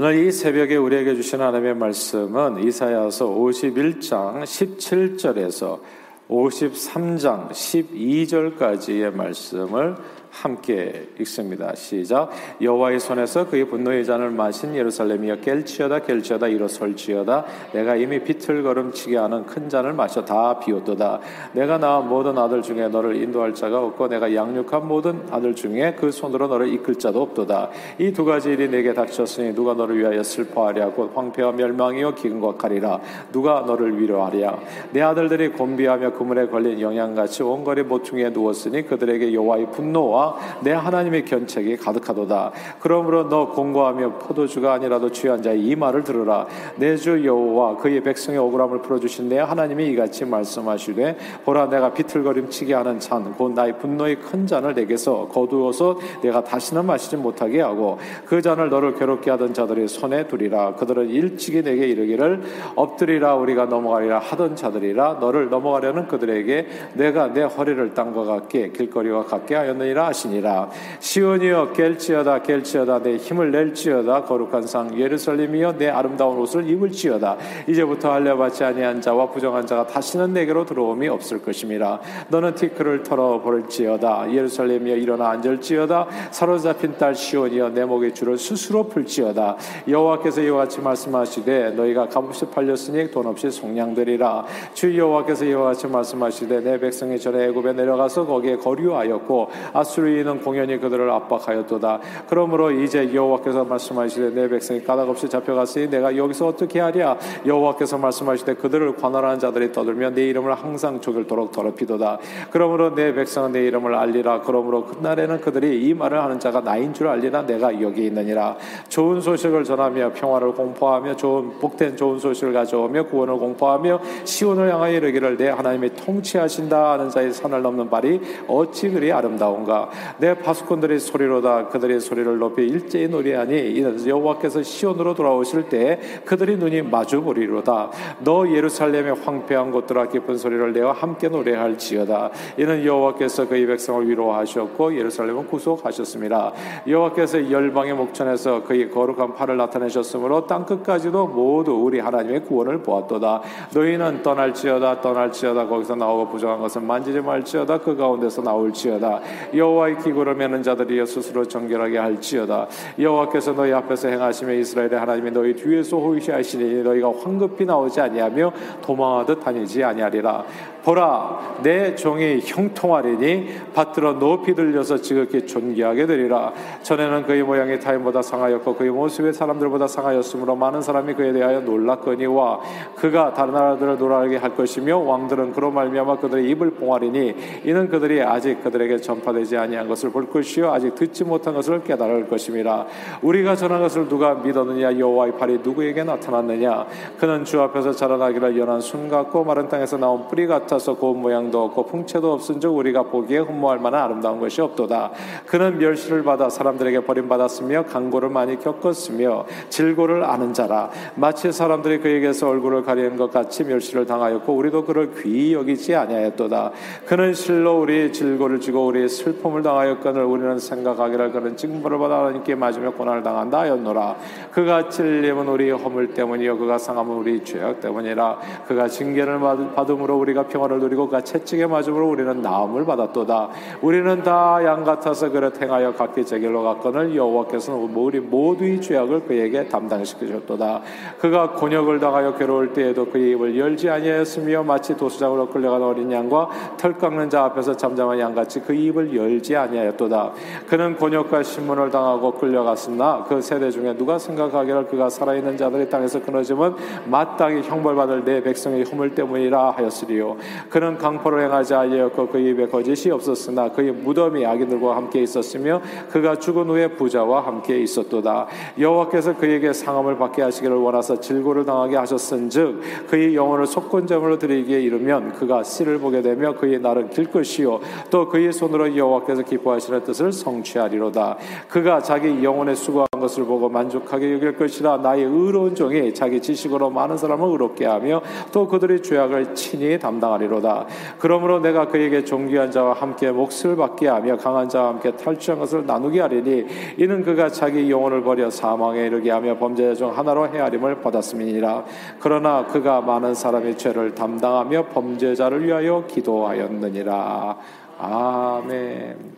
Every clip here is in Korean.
오늘 이 새벽에 우리에게 주신 하나님의 말씀은 이사야서 51장 17절에서 53장 12절까지의 말씀을 함께 읽습니다. 시작. 여호와의 손에서 그의 분노의 잔을 마신 예루살렘이여 깰지어다 깰지어다 일어설지어다 내가 이미 비틀거름치게 하는 큰 잔을 마셔 다 비웠도다. 내가 낳은 모든 아들 중에 너를 인도할 자가 없고 내가 양육한 모든 아들 중에 그 손으로 너를 이끌 자도 없도다. 이 두 가지 일이 내게 닥쳤으니 누가 너를 위하여 슬퍼하랴 곧 황폐와 멸망이요 기근과 칼이라 누가 너를 위로하랴 내 아들들이 곤비하며 그물에 걸린 영양같이 온거리 모퉁이에 누웠으니 그들에게 여호와의 분노와 내 하나님의 견책이 가득하도다. 그러므로 너 공고하며 포도주가 아니라도 취한 자의 이 말을 들으라. 내 주 여호와 그의 백성의 억울함을 풀어주신 내 하나님이 이같이 말씀하시되 보라 내가 비틀거림치게 하는 잔 곧 나의 분노의 큰 잔을 내게서 거두어서 내가 다시는 마시지 못하게 하고 그 잔을 너를 괴롭게 하던 자들의 손에 두리라. 그들은 일찍이 내게 이르기를 엎드리라 우리가 넘어가리라 하던 자들이라 너를 넘어가려는 그들에게 내가 내 허리를 땅과 같게 길거리와 같게 하였느니라 하시니라. 시온이여 깰지어다 깰지어다 내 힘을 낼지어다. 거룩한 상 예루살렘이여 내 아름다운 옷을 입을지어다. 이제부터 알려받지 아니한 자와 부정한 자가 다시는 내게로 들어옴이 없을 것임이라. 너는 티크를 털어 버릴지어다. 예루살렘이여 일어나 앉을지어다. 사로잡힌 딸 시온이여 내 목의 줄을 스스로 풀지어다. 여호와께서 이와 같이 말씀하시되 너희가 값없이 팔렸으니 돈 없이 속량되리라. 주 여호와께서 이와 같이 말씀하시되 내 백성이 전에 애굽에 내려가서 거기에 거류하였고 아수 르 아수리는 공연히 그들을 압박하였도다. 그러므로 이제 여호와께서 말씀하시되 내 백성이 까닭 없이 잡혀갔으니 내가 여기서 어떻게 하랴? 여호와께서 말씀하시되 그들을 관할하는 자들이 떠들며 내 이름을 항상 죽일도록 더럽히도다. 그러므로 내 백성은 내 이름을 알리라. 그러므로 그날에는 그들이 이 말을 하는 자가 나인 줄 알리라. 내가 여기 있느니라. 좋은 소식을 전하며 평화를 공포하며 좋은 복된 좋은 소식을 가져오며 구원을 공포하며 시온을 향하여 이르기를 내 하나님이 통치하신다 하는 자의 산을 넘는 발이 어찌 그리 아름다운가 내 파수꾼들의 소리로다. 그들의 소리를 높이 일제히 노래하니 이는 여호와께서 시온으로 돌아오실 때 그들이 눈이 마주 보리로다. 너 예루살렘의 황폐한 곳들아 기쁜 소리를 내어 함께 노래할지어다. 이는 여호와께서 그의 백성을 위로하셨고 예루살렘을 구속하셨습니다. 여호와께서 열방의 목전에서 그의 거룩한 팔을 나타내셨으므로 땅 끝까지도 모두 우리 하나님의 구원을 보았도다. 너희는 떠날지어다 떠날지어다. 거기서 나오고 부정한 것은 만지지 말지어다. 그 가운데서 나올지어다. 여호와 여호와의 기구를 매는 자들이 스스로 정결하게 할지어다. 여호와께서 너희 앞에서 행하시며 이스라엘의 하나님이 너희 뒤에서 호위하시니 너희가 황급히 나오지 아니하며 도망하듯 다니지 아니하리라. 보라 내 종이 형통하리니 받들어 높이 들려서 지극히 존귀하게 되리라. 전에는 그의 모양이 타인보다 상하였고 그의 모습이 사람들보다 상하였으므로 많은 사람이 그에 대하여 놀랐거니와 그가 다른 나라들을 놀라게 할 것이며 왕들은 그로 말미암아 그들의 입을 봉하리니 이는 그들이 아직 그들에게 전파되지 아니 한 것을 볼 것이요 아직 듣지 못한 것을 깨달을 것임이라 우리가 전한 것을 누가 믿었느냐? 여호와의 팔이 누구에게 나타났느냐? 그는 주 앞에서 자라나기를 연한 순 같고 마른 땅에서 나온 뿌리 같아서 고운 모양도 없고 풍채도 없은즉 우리가 보기에 흠모할 만한 아름다운 것이 없도다. 그는 멸시를 받아 사람들에게 버림받았으며 강고를 많이 겪었으며 질고를 아는 자라. 마치 사람들이 그에게서 얼굴을 가리는 것 같이 멸시를 당하였고 우리도 그를 귀히 여기지 아니하였도다. 그는 실로 우리 질고를 지고 우리 슬픔을 고통을 당하였거늘 우리는 생각하기를 그는 징벌을 받아 하나님께 맞으며 고난을 당한다 하였노라. 그가 찔림은 우리 허물 때문이요 그가 상함은 우리 죄악 때문이라. 그가 징계를 받음으로 우리가 평화를 누리고 그가 채찍에 맞음으로 우리는 나음을 받았도다. 우리는 다 양 같아서 그릇 행하여 각기 제 길로 갔거늘 여호와께서는 우리 모두의 죄악을 그에게 담당시키셨도다. 그가 곤욕을 당하여 괴로울 때에도 그의 입을 열지 아니하였으며 마치 도수장으로 끌려간 어린 양과 털 깎는 자 앞에서 잠잠한 양같이 그 입을 열지 되지 아니하였도다. 그는 곤욕과 신문을 당하고 끌려갔으나 그 세대 중에 누가 생각하기를 그가 살아있는 자들의 땅에서 끊어지면 마땅히 형벌받을 내 백성의 허물 때문이라 하였으리요. 그는 강포를 행하지 아니하였고 그 입에 거짓이 없었으나 그의 무덤이 악인들과 함께 있었으며 그가 죽은 후에 부자와 함께 있었도다. 여호와께서 그에게 상함을 받게 하시기를 원하사 질고를 당하게 하셨은즉 그의 영혼을 속건제물로 드리기에 이르면 그가 씨를 보게 되며 그의 날은 길 것이요 또 그의 손으로 여호와 여호와께서 기뻐하시는 뜻을 성취하리로다. 그가 자기 영혼의 수고한 것을 보고 만족하게 여길 것이라 나의 의로운 종이 자기 지식으로 많은 사람을 의롭게 하며 또 그들의 죄악을 친히 담당하리로다. 그러므로 내가 그에게 존귀한 자와 함께 몫을 받게 하며 강한 자와 함께 탈취한 것을 나누게 하리니 이는 그가 자기 영혼을 버려 사망에 이르게 하며 범죄자 중 하나로 헤아림을 받았음이니라. 그러나 그가 많은 사람의 죄를 담당하며 범죄자를 위하여 기도하였느니라. 아멘.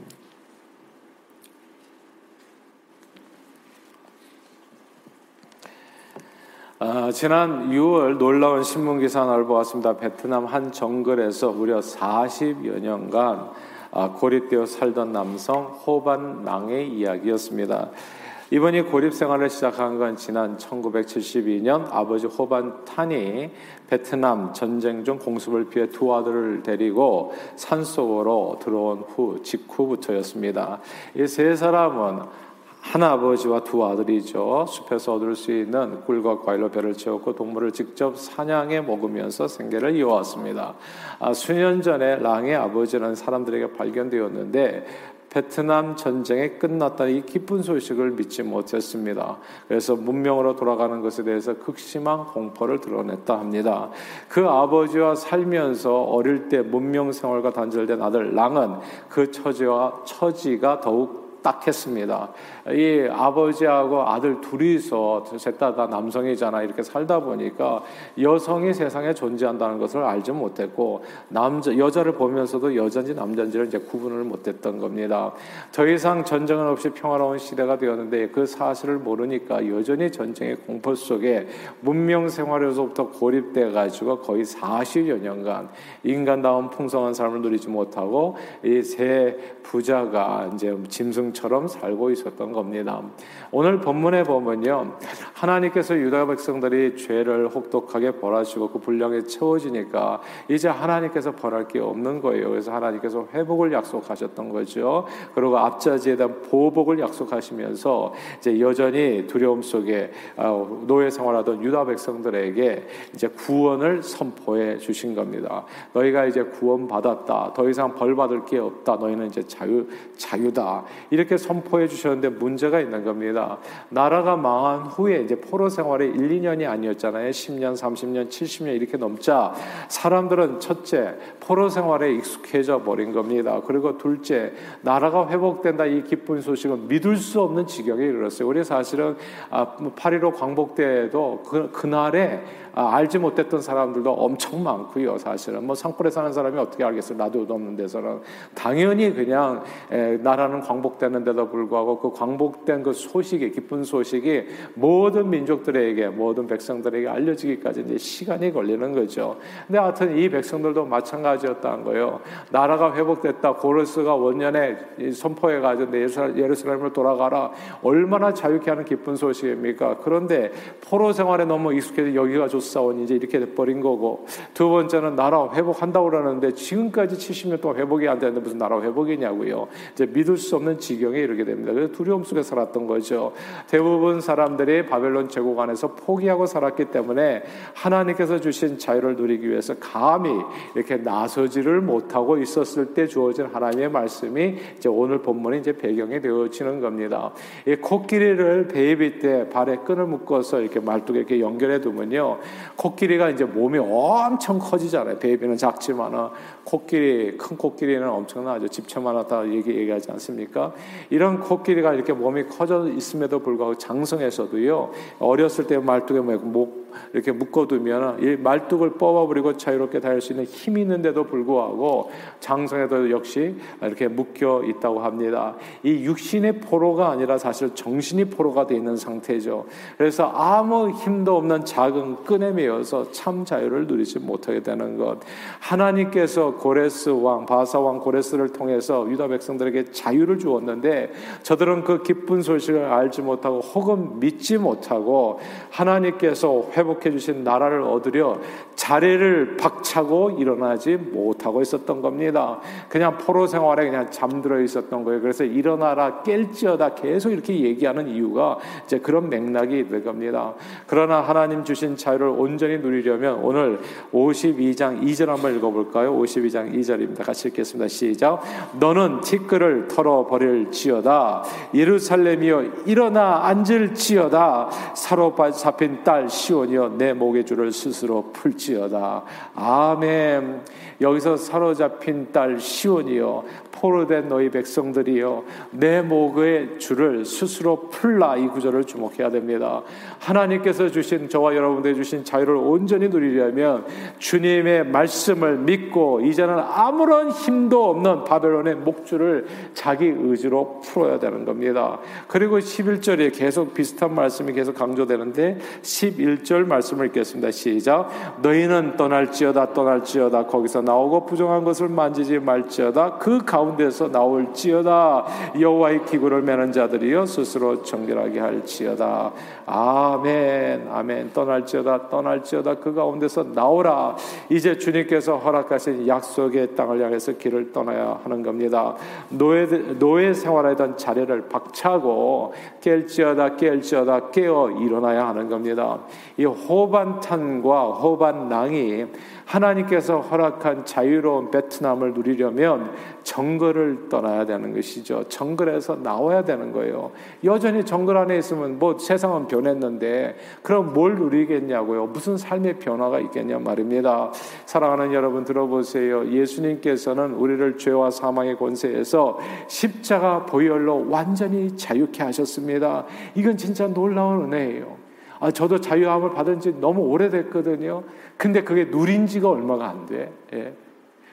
아, 지난 6월 놀라운 신문 기사 하나를 보았습니다. 베트남 한 정글에서 무려 40여 년간 아, 고립되어 살던 남성 호반 낭의 이야기였습니다. 이번이 고립 생활을 시작한 건 지난 1972년 아버지 호반 탄이 베트남 전쟁 중 공습을 피해 두 아들을 데리고 산속으로 들어온 후 직후부터였습니다. 이 세 사람은 한 아버지와 두 아들이죠. 숲에서 얻을 수 있는 꿀과 과일로 배를 채웠고 동물을 직접 사냥해 먹으면서 생계를 이어왔습니다. 아, 수년 전에 랑의 아버지는 사람들에게 발견되었는데 베트남 전쟁이 끝났다는 이 기쁜 소식을 믿지 못했습니다. 그래서 문명으로 돌아가는 것에 대해서 극심한 공포를 드러냈다 합니다. 그 아버지와 살면서 어릴 때 문명 생활과 단절된 아들 랑은 그 처지와 처지가 더욱 딱 했습니다. 이 아버지하고 아들 둘이서 셋 다 다 남성이잖아 이렇게 살다 보니까 여성이 세상에 존재한다는 것을 알지 못했고 남자 여자를 보면서도 여자인지 남자인지를 이제 구분을 못했던 겁니다. 더 이상 전쟁은 없이 평화로운 시대가 되었는데 그 사실을 모르니까 여전히 전쟁의 공포 속에 문명 생활에서부터 고립돼 가지고 거의 40여 년간 인간다운 풍성한 삶을 누리지 못하고 이 세 부자가 이제 짐승 처럼 살고 있었던 겁니다. 오늘 본문에 보면요. 하나님께서 유다 백성들이 죄를 혹독하게 벌하시고 그 분량에 채워지니까 이제 하나님께서 벌할 게 없는 거예요. 그래서 하나님께서 회복을 약속하셨던 거죠. 그리고 앞자지에 대한 보복을 약속하시면서 이제 여전히 두려움 속에 어, 노예 생활하던 유다 백성들에게 이제 구원을 선포해 주신 겁니다. 너희가 이제 구원 받았다. 더 이상 벌 받을 게 없다. 너희는 이제 자유 자유다. 이렇게 선포해 주셨는데 문제가 있는 겁니다. 나라가 망한 후에 이제 포로 생활이 1, 2년이 아니었잖아요. 10년, 30년, 70년 이렇게 넘자 사람들은 첫째 포로 생활에 익숙해져 버린 겁니다. 그리고 둘째 나라가 회복된다 이 기쁜 소식은 믿을 수 없는 지경에 이르렀어요. 우리 사실은 8.15 아, 광복 때에도 그, 그날에 아, 알지 못했던 사람들도 엄청 많고요. 사실은 뭐 산골에 사는 사람이 어떻게 알겠어요? 나도 없는 데서는 당연히 그냥 에, 나라는 광복 되는데도 불구하고 그 광복된 그 소식이 기쁜 소식이 모든 민족들에게 모든 백성들에게 알려지기까지 이제 시간이 걸리는 거죠. 근데 하여튼 이 백성들도 마찬가지였다는 거예요. 나라가 회복됐다. 고르스가 원년에 선포해 가지고 예루살렘을 돌아가라. 얼마나 자유케 하는 기쁜 소식입니까? 그런데 포로 생활에 너무 익숙해서 여기가 좋 싸운 이제 이렇게 돼버린 거고 두 번째는 나라 회복한다고 그러는데 지금까지 70년 동안 회복이 안 되는데 무슨 나라 회복이냐고요. 이제 믿을 수 없는 지경 에 이르게 됩니다. 그래서 두려움 속에 살았던 거죠. 대부분 사람들이 바벨론 제국 안에서 포기하고 살았기 때문에 하나님께서 주신 자유를 누리기 위해서 감히 이렇게 나서지를 못하고 있었을 때 주어진 하나님의 말씀이 이제 오늘 본문이 이제 배경이 되어지는 겁니다. 이 코끼리를 baby 때 발에 끈을 묶어서 이렇게 말뚝에 이렇게 연결해 두면요. 코끼리가 이제 몸이 엄청 커지잖아요. baby는 작지만은 코끼리 큰 코끼리는 엄청나죠. 집채만 하다 얘기 얘기하지 않습니까? 이런 코끼리가 이렇게 몸이 커져 있음에도 불구하고 장성에서도요. 어렸을 때 말뚝에 목 이렇게 묶어두면 이 말뚝을 뽑아버리고 자유롭게 다닐 수 있는 힘이 있는데도 불구하고 장성에도 역시 이렇게 묶여 있다고 합니다. 이 육신의 포로가 아니라 사실 정신이 포로가 되어 있는 상태죠. 그래서 아무 힘도 없는 작은 끈에 매여서 참 자유를 누리지 못하게 되는 것. 하나님께서 고레스 왕, 바사 왕 고레스를 통해서 유다 백성들에게 자유를 주었는데 저들은 그 기쁜 소식을 알지 못하고 혹은 믿지 못하고 하나님께서 회 복해 주신 나라를 얻으려 자리를 박차고 일어나지 못하고 있었던 겁니다. 그냥 포로 생활에 그냥 잠들어 있었던 거예요. 그래서 일어나라 깰지어다 계속 이렇게 얘기하는 이유가 이제 그런 맥락이 있는 겁니다. 그러나 하나님 주신 자유를 온전히 누리려면 오늘 52장 2절 한번 읽어볼까요? 52장 2절입니다. 같이 읽겠습니다. 시작. 너는 티끌을 털어버릴지어다. 예루살렘이여 일어나 앉을지어다. 사로잡힌 딸 시온이여 내 목의 줄을 스스로 풀지 어다. 아멘. 여기서 사로잡힌 딸 시온이여 포로된 너희 백성들이여 내 목의 줄을 스스로 풀라 이 구절을 주목해야 됩니다. 하나님께서 주신 저와 여러분들 주신 자유를 온전히 누리려면 주님의 말씀을 믿고 이제는 아무런 힘도 없는 바벨론의 목줄을 자기 의지로 풀어야 되는 겁니다. 그리고 11절에 계속 비슷한 말씀이 계속 강조되는데 11절 말씀을 읽겠습니다. 시작. 너희 는 떠날지어다 떠날지어다. 거기서 나오고 부정한 것을 만지지 말지어다. 그 가운데서 나올지어다. 여호와의 기구를 매는 자들이여 스스로 정결하게 할지어다. 아멘 아멘. 떠날지어다 떠날지어다. 그 가운데서 나오라. 이제 주님께서 허락하신 약속의 땅을 향해서 길을 떠나야 하는 겁니다. 노예 노예 생활하던 자리를 박차고 깰지어다 깰지어다 깨어 일어나야 하는 겁니다. 이 호반탄과 호반 낭이 하나님께서 허락한 자유로운 베트남을 누리려면 정글을 떠나야 되는 것이죠. 정글에서 나와야 되는 거예요. 여전히 정글 안에 있으면 뭐 세상은 변했는데 그럼 뭘 누리겠냐고요. 무슨 삶의 변화가 있겠냐 말입니다. 사랑하는 여러분 들어보세요. 예수님께서는 우리를 죄와 사망의 권세에서 십자가 보혈로 완전히 자유케 하셨습니다. 이건 진짜 놀라운 은혜예요. 아, 저도 자유함을 받은 지 너무 오래됐거든요. 근데 그게 누린 지가 얼마가 안 돼. 예.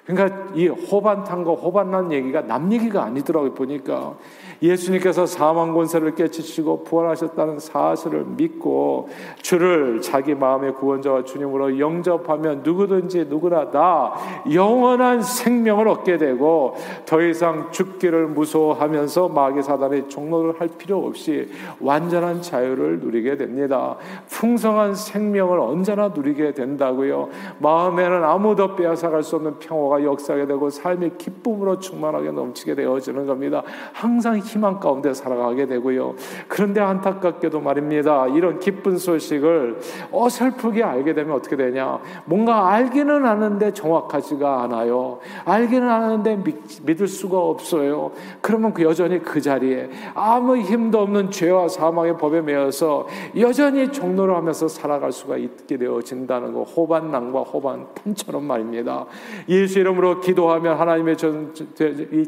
그러니까 이 호반탄과 호반난 얘기가 남 얘기가 아니더라고요. 보니까 예수님께서 사망 권세를 깨치시고 부활하셨다는 사실을 믿고 주를 자기 마음의 구원자와 주님으로 영접하면 누구든지 누구나 다 영원한 생명을 얻게 되고 더 이상 죽기를 무서워하면서 마귀 사단의 종로를 할 필요 없이 완전한 자유를 누리게 됩니다. 풍성한 생명을 언제나 누리게 된다고요. 마음에는 아무도 빼앗아갈 수 없는 평화가 역사하게 되고 삶의 기쁨으로 충만하게 넘치게 되어지는 겁니다. 항상 희망 가운데 살아가게 되고요. 그런데 안타깝게도 말입니다. 이런 기쁜 소식을 어설프게 알게 되면 어떻게 되냐? 뭔가 알기는 아는데 정확하지가 않아요. 알기는 아는데 믿, 을 수가 없어요. 그러면 그 여전히 그 자리에 아무 힘도 없는 죄와 사망의 법에 매여서 여전히 종로를 하면서 살아갈 수가 있게 되어진다는 거 호반낭과 호반탄처럼 말입니다. 예수 이름으로 기도하면 하나님의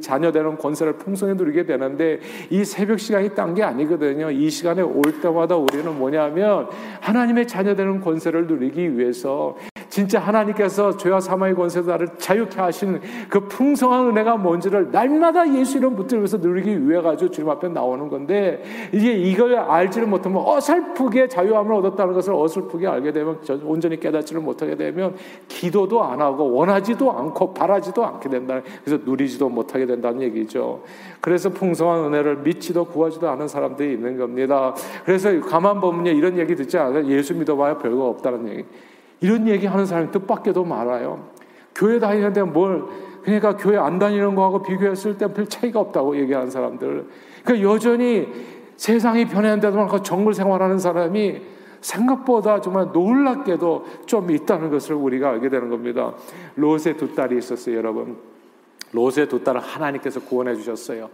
자녀되는 권세를 풍성히 누리게 되는데 이 새벽 시간이 딴 게 아니거든요. 이 시간에 올 때마다 우리는 뭐냐면 하나님의 자녀되는 권세를 누리기 위해서 진짜 하나님께서 죄와 사망의 권세도 나를 자유케 하시는 그 풍성한 은혜가 뭔지를 날마다 예수 이름 붙들면서 누리기 위해 가지고 주님 앞에 나오는 건데 이게 이걸 알지를 못하면 어설프게 자유함을 얻었다는 것을 어설프게 알게 되면 온전히 깨닫지를 못하게 되면 기도도 안 하고 원하지도 않고 바라지도 않게 된다. 그래서 누리지도 못하게 된다는 얘기죠. 그래서 풍성한 은혜를 믿지도 구하지도 않은 사람들이 있는 겁니다. 그래서 가만 보면 이런 얘기 듣지 않아요. 예수 믿어봐야 별거 없다는 얘기. 이런 얘기 하는 사람이 뜻밖에도 많아요. 교회 다니는데 뭘, 그러니까 교회 안 다니는 거하고 비교했을 때 별 차이가 없다고 얘기하는 사람들. 그러니까 여전히 세상이 변했는데도 불구하고 정글 생활하는 사람이 생각보다 정말 놀랍게도 좀 있다는 것을 우리가 알게 되는 겁니다. 롯의 두 딸이 있었어요, 여러분. 롯의 두 딸을 하나님께서 구원해 주셨어요.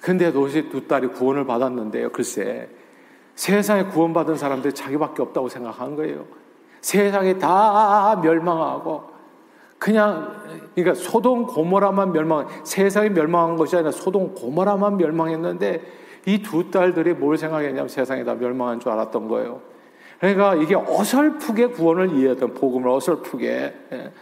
근데 롯의 두 딸이 구원을 받았는데요, 글쎄. 세상에 구원받은 사람들이 자기밖에 없다고 생각한 거예요. 세상이 다 멸망하고 그냥 그러니까 소동 고모라만 멸망 세상이 멸망한 것이 아니라 소동 고모라만 멸망했는데 이 두 딸들이 뭘 생각했냐면 세상이 다 멸망한 줄 알았던 거예요. 그러니까 이게 어설프게 구원을 이해했던 복음을 어설프게. 예.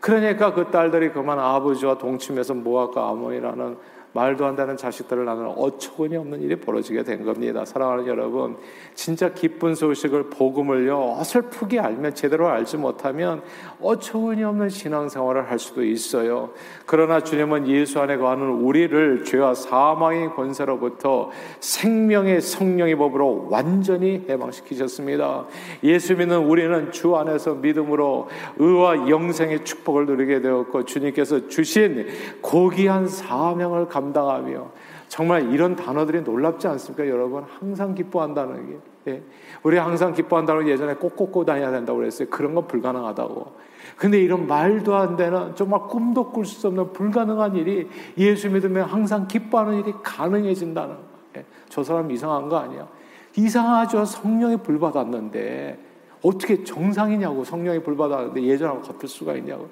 그러니까 그 딸들이 그만 아버지와 동침해서 모압과 아몬이라는 말도 안 되는 자식들을 낳는 어처구니 없는 일이 벌어지게 된 겁니다. 사랑하는 여러분, 진짜 기쁜 소식을 복음을요 어설프게 알면 제대로 알지 못하면 어처구니 없는 신앙생활을 할 수도 있어요. 그러나 주님은 예수 안에 거하는 우리를 죄와 사망의 권세로부터 생명의 성령의 법으로 완전히 해방시키셨습니다. 예수 믿는 우리는 주 안에서 믿음으로 의와 영생의 축복을 누리게 되었고 주님께서 주신 고귀한 사명을 감 당하며 정말 이런 단어들이 놀랍지 않습니까, 여러분? 항상 기뻐한다는 게. 예. 우리 항상 기뻐한다고 예전에 꼭 꽂고 다녀야 된다고 그랬어요. 그런 건 불가능하다고. 근데 이런 말도 안 되는 정말 꿈도 꿀 수 없는 불가능한 일이 예수 믿으면 항상 기뻐하는 일이 가능해진다는 예. 저 사람 이상한 거 아니야? 이상하죠. 성령이 불 받았는데 어떻게 정상이냐고 성령이 불받았는데 예전하고 같을 수가 있냐고.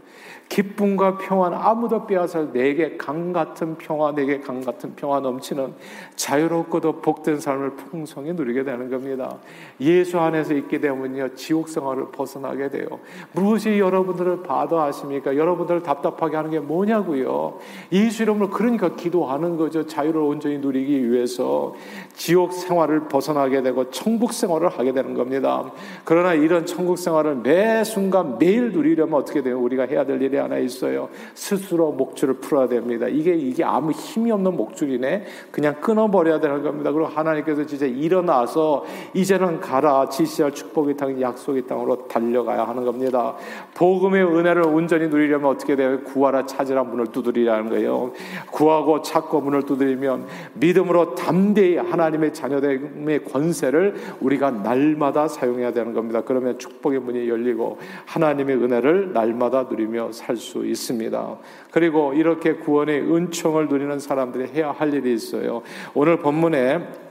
기쁨과 평화는 아무도 빼앗을 내게 강 같은 평화, 내게 강 같은 평화 넘치는 자유롭고도 복된 삶을 풍성히 누리게 되는 겁니다. 예수 안에서 있게 되면요, 지옥 생활을 벗어나게 돼요. 무엇이 여러분들을 바다하십니까? 여러분들을 답답하게 하는 게 뭐냐고요? 예수 이름으로 그러니까 기도하는 거죠. 자유를 온전히 누리기 위해서 지옥 생활을 벗어나게 되고 천국 생활을 하게 되는 겁니다. 그러나 이런 천국 생활을 매 순간 매일 누리려면 어떻게 돼요? 우리가 해야 될 일이 하나 있어요. 스스로 목줄을 풀어야 됩니다. 이게 이게 아무 힘이 없는 목줄이네. 그냥 끊어버려야 되는 겁니다. 그리고 하나님께서 진짜 일어나서 이제는 가라 지시할 축복의 땅, 약속의 땅으로 달려가야 하는 겁니다. 복음의 은혜를 온전히 누리려면 어떻게 돼요? 구하라 찾으라 문을 두드리라는 거예요. 구하고 찾고 문을 두드리면 믿음으로 담대히 하나님의 자녀됨의 권세를 우리가 날마다 사용해야 되는 겁니다. 그러면 축복의 문이 열리고 하나님의 은혜를 날마다 누리며 살 수 있습니다. 그리고 이렇게 구원의 은총을 누리는 사람들이 해야 할 일이 있어요. 오늘 본문에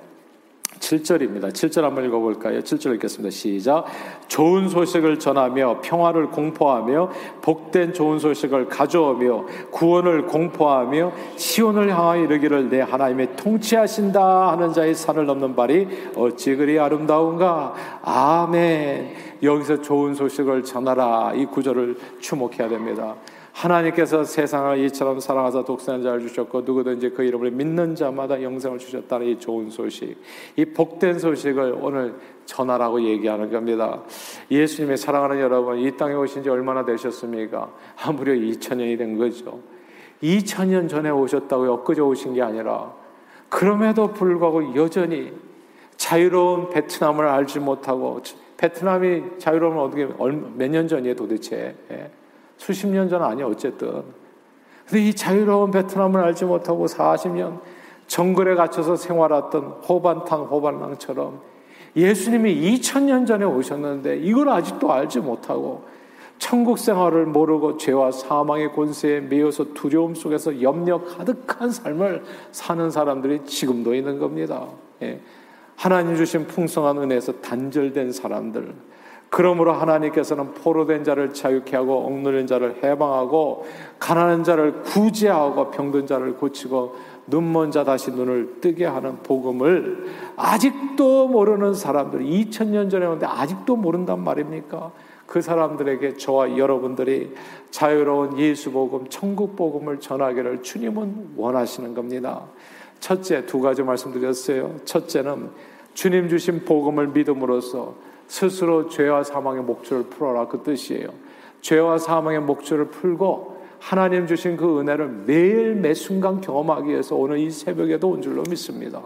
7절입니다. 7절 한번 읽어볼까요? 7절 읽겠습니다. 시작. 좋은 소식을 전하며 평화를 공포하며 복된 좋은 소식을 가져오며 구원을 공포하며 시온을 향하여 이르기를 내 하나님의 통치하신다 하는 자의 산을 넘는 발이 어찌 그리 아름다운가. 아멘. 여기서 좋은 소식을 전하라 이 구절을 주목해야 됩니다. 하나님께서 세상을 이처럼 사랑하사 독생한 자를 주셨고 누구든지 그 이름을 믿는 자마다 영생을 주셨다는 이 좋은 소식, 이 복된 소식을 오늘 전하라고 얘기하는 겁니다. 예수님의 사랑하는 여러분, 이 땅에 오신 지 얼마나 되셨습니까? 아, 무려 2000년이 된 거죠. 2000년 전에 오셨다고 엊그제 오신 게 아니라 그럼에도 불구하고 여전히 자유로운 베트남을 알지 못하고 베트남이 자유로움을 어떻게 몇 년 전이에요 도대체 예. 수십 년 전 아니야 어쨌든 근데 이 자유로운 베트남을 알지 못하고 40년 정글에 갇혀서 생활했던 호반탄 호반랑처럼 예수님이 2000년 전에 오셨는데 이걸 아직도 알지 못하고 천국 생활을 모르고 죄와 사망의 권세에 매여서 두려움 속에서 염려 가득한 삶을 사는 사람들이 지금도 있는 겁니다. 예. 하나님 주신 풍성한 은혜에서 단절된 사람들. 그러므로 하나님께서는 포로된 자를 자유케 하고 억누른 자를 해방하고 가난한 자를 구제하고 병든 자를 고치고 눈먼 자 다시 눈을 뜨게 하는 복음을 아직도 모르는 사람들 2000년 전에 오는데 아직도 모른단 말입니까? 그 사람들에게 저와 여러분들이 자유로운 예수 복음, 천국 복음을 전하기를 주님은 원하시는 겁니다. 첫째 두 가지 말씀드렸어요. 첫째는 주님 주신 복음을 믿음으로써 스스로 죄와 사망의 목줄을 풀어라 그 뜻이에요. 죄와 사망의 목줄을 풀고 하나님 주신 그 은혜를 매일 매 순간 경험하기 위해서 오늘 이 새벽에도 온 줄로 믿습니다.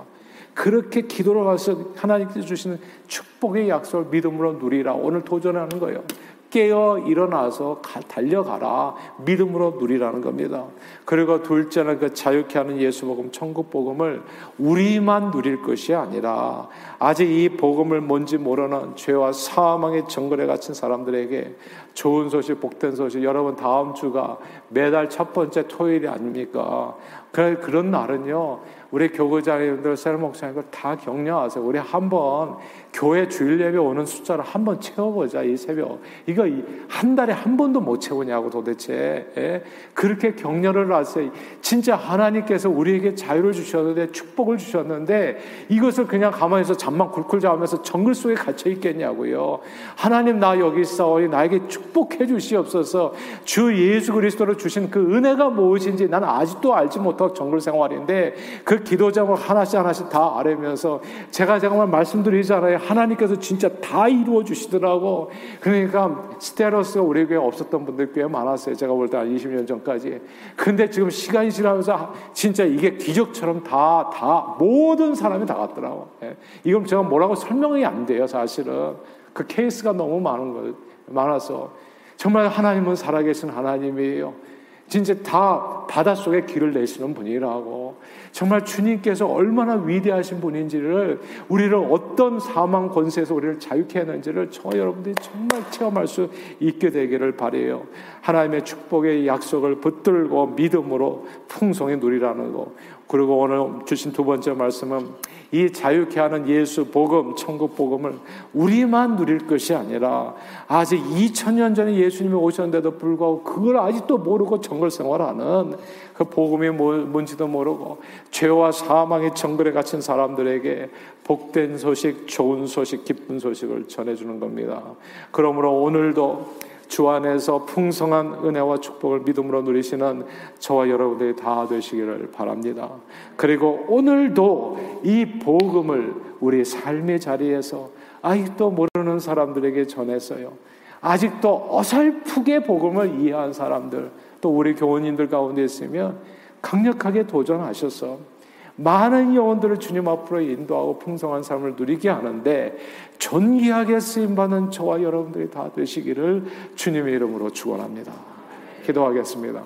그렇게 기도를 해서 하나님께서 주시는 축복의 약속을 믿음으로 누리라. 오늘 도전하는 거예요. 깨어 일어나서 달려가라. 믿음으로 누리라는 겁니다. 그리고 둘째는 그 자유케 하는 예수 복음, 천국 복음을 우리만 누릴 것이 아니라 아직 이 복음을 뭔지 모르는 죄와 사망의 정글에 갇힌 사람들에게 좋은 소식, 복된 소식. 여러분 다음 주가 매달 첫 번째 토요일이 아닙니까? 그런 날은요. 우리 교구장님들, 세르 목사님들 다 격려하세요. 우리 한번 교회 주일 예배 오는 숫자를 한번 채워보자 이 새벽. 이거 한 달에 한 번도 못 채우냐고 도대체. 예? 그렇게 격려를 하세요. 진짜 하나님께서 우리에게 자유를 주셨는데 축복을 주셨는데 이것을 그냥 가만히 서 잠만 굴굴 자면서 정글 속에 갇혀 있겠냐고요. 하나님 나 여기 있사오니 나에게 축복해 주시옵소서. 주 예수 그리스도로 주신 그 은혜가 무엇인지 나는 아직도 알지 못하고 정글 생활인데 그 기도 제목을 하나씩 하나씩 다 알으면서 제가 정말 말씀드리잖아요. 하나님께서 진짜 다 이루어 주시더라고. 그러니까 스테로스가 우리 교회 없었던 분들 꽤 많았어요. 제가 볼 때 한 20년 전까지. 근데 지금 시간이 지나면서 진짜 이게 기적처럼 다, 다, 모든 사람이 다 갔더라고. 예. 이건 제가 뭐라고 설명이 안 돼요, 사실은. 그 케이스가 너무 많은 거, 많아서. 정말 하나님은 살아계신 하나님이에요. 진짜 다 바닷속에 길을 내시는 분이라고. 정말 주님께서 얼마나 위대하신 분인지를 우리를 어떤 사망 권세에서 우리를 자유케 하는지를 저 여러분들이 정말 체험할 수 있게 되기를 바래요. 하나님의 축복의 약속을 붙들고 믿음으로 풍성히 누리라는 거. 그리고 오늘 주신 두 번째 말씀은 이 자유케 하는 예수 복음, 천국 복음을 우리만 누릴 것이 아니라 아직 2000년 전에 예수님이 오셨는데도 불구하고 그걸 아직도 모르고 정글 생활하는 그 복음이 뭐, 뭔지도 모르고 죄와 사망의 정글에 갇힌 사람들에게 복된 소식, 좋은 소식, 기쁜 소식을 전해주는 겁니다. 그러므로 오늘도 주 안에서 풍성한 은혜와 축복을 믿음으로 누리시는 저와 여러분들이 다 되시기를 바랍니다. 그리고 오늘도 이 복음을 우리 삶의 자리에서 아직도 모르는 사람들에게 전해서요. 아직도 어설프게 복음을 이해한 사람들, 또 우리 교원님들 가운데 있으면 강력하게 도전하셔서 많은 영혼들을 주님 앞으로 인도하고 풍성한 삶을 누리게 하는데 존귀하게 쓰임받는 저와 여러분들이 다 되시기를 주님의 이름으로 축원합니다. 기도하겠습니다.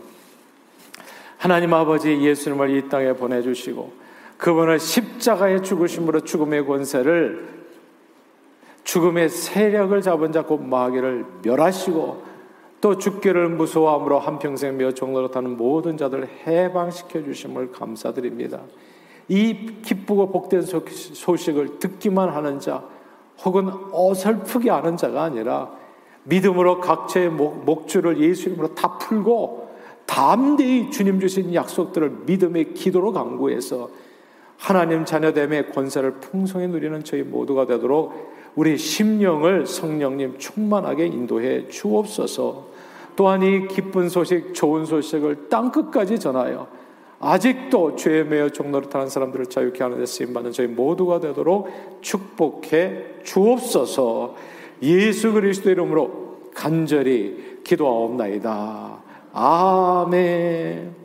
하나님 아버지 예수님을 이 땅에 보내주시고 그분을 십자가의 죽으심으로 죽음의 권세를 죽음의 세력을 잡은 자고 마귀를 멸하시고 또 죽기를 무서워함으로 한평생 며 종로로 타는 모든 자들을 해방시켜 주심을 감사드립니다. 이 기쁘고 복된 소식을 듣기만 하는 자, 혹은 어설프게 아는 자가 아니라 믿음으로 각자의 목, 줄을 예수 이름으로 다 풀고 담대히 주님 주신 약속들을 믿음의 기도로 강구해서 하나님 자녀됨의 권세를 풍성히 누리는 저희 모두가 되도록 우리 심령을 성령님 충만하게 인도해 주옵소서. 또한 이 기쁜 소식, 좋은 소식을 땅 끝까지 전하여 아직도 죄에 매여 종노릇하는 사람들을 자유케 하는 데 쓰임받는 저희 모두가 되도록 축복해 주옵소서 예수 그리스도 이름으로 간절히 기도하옵나이다. 아멘.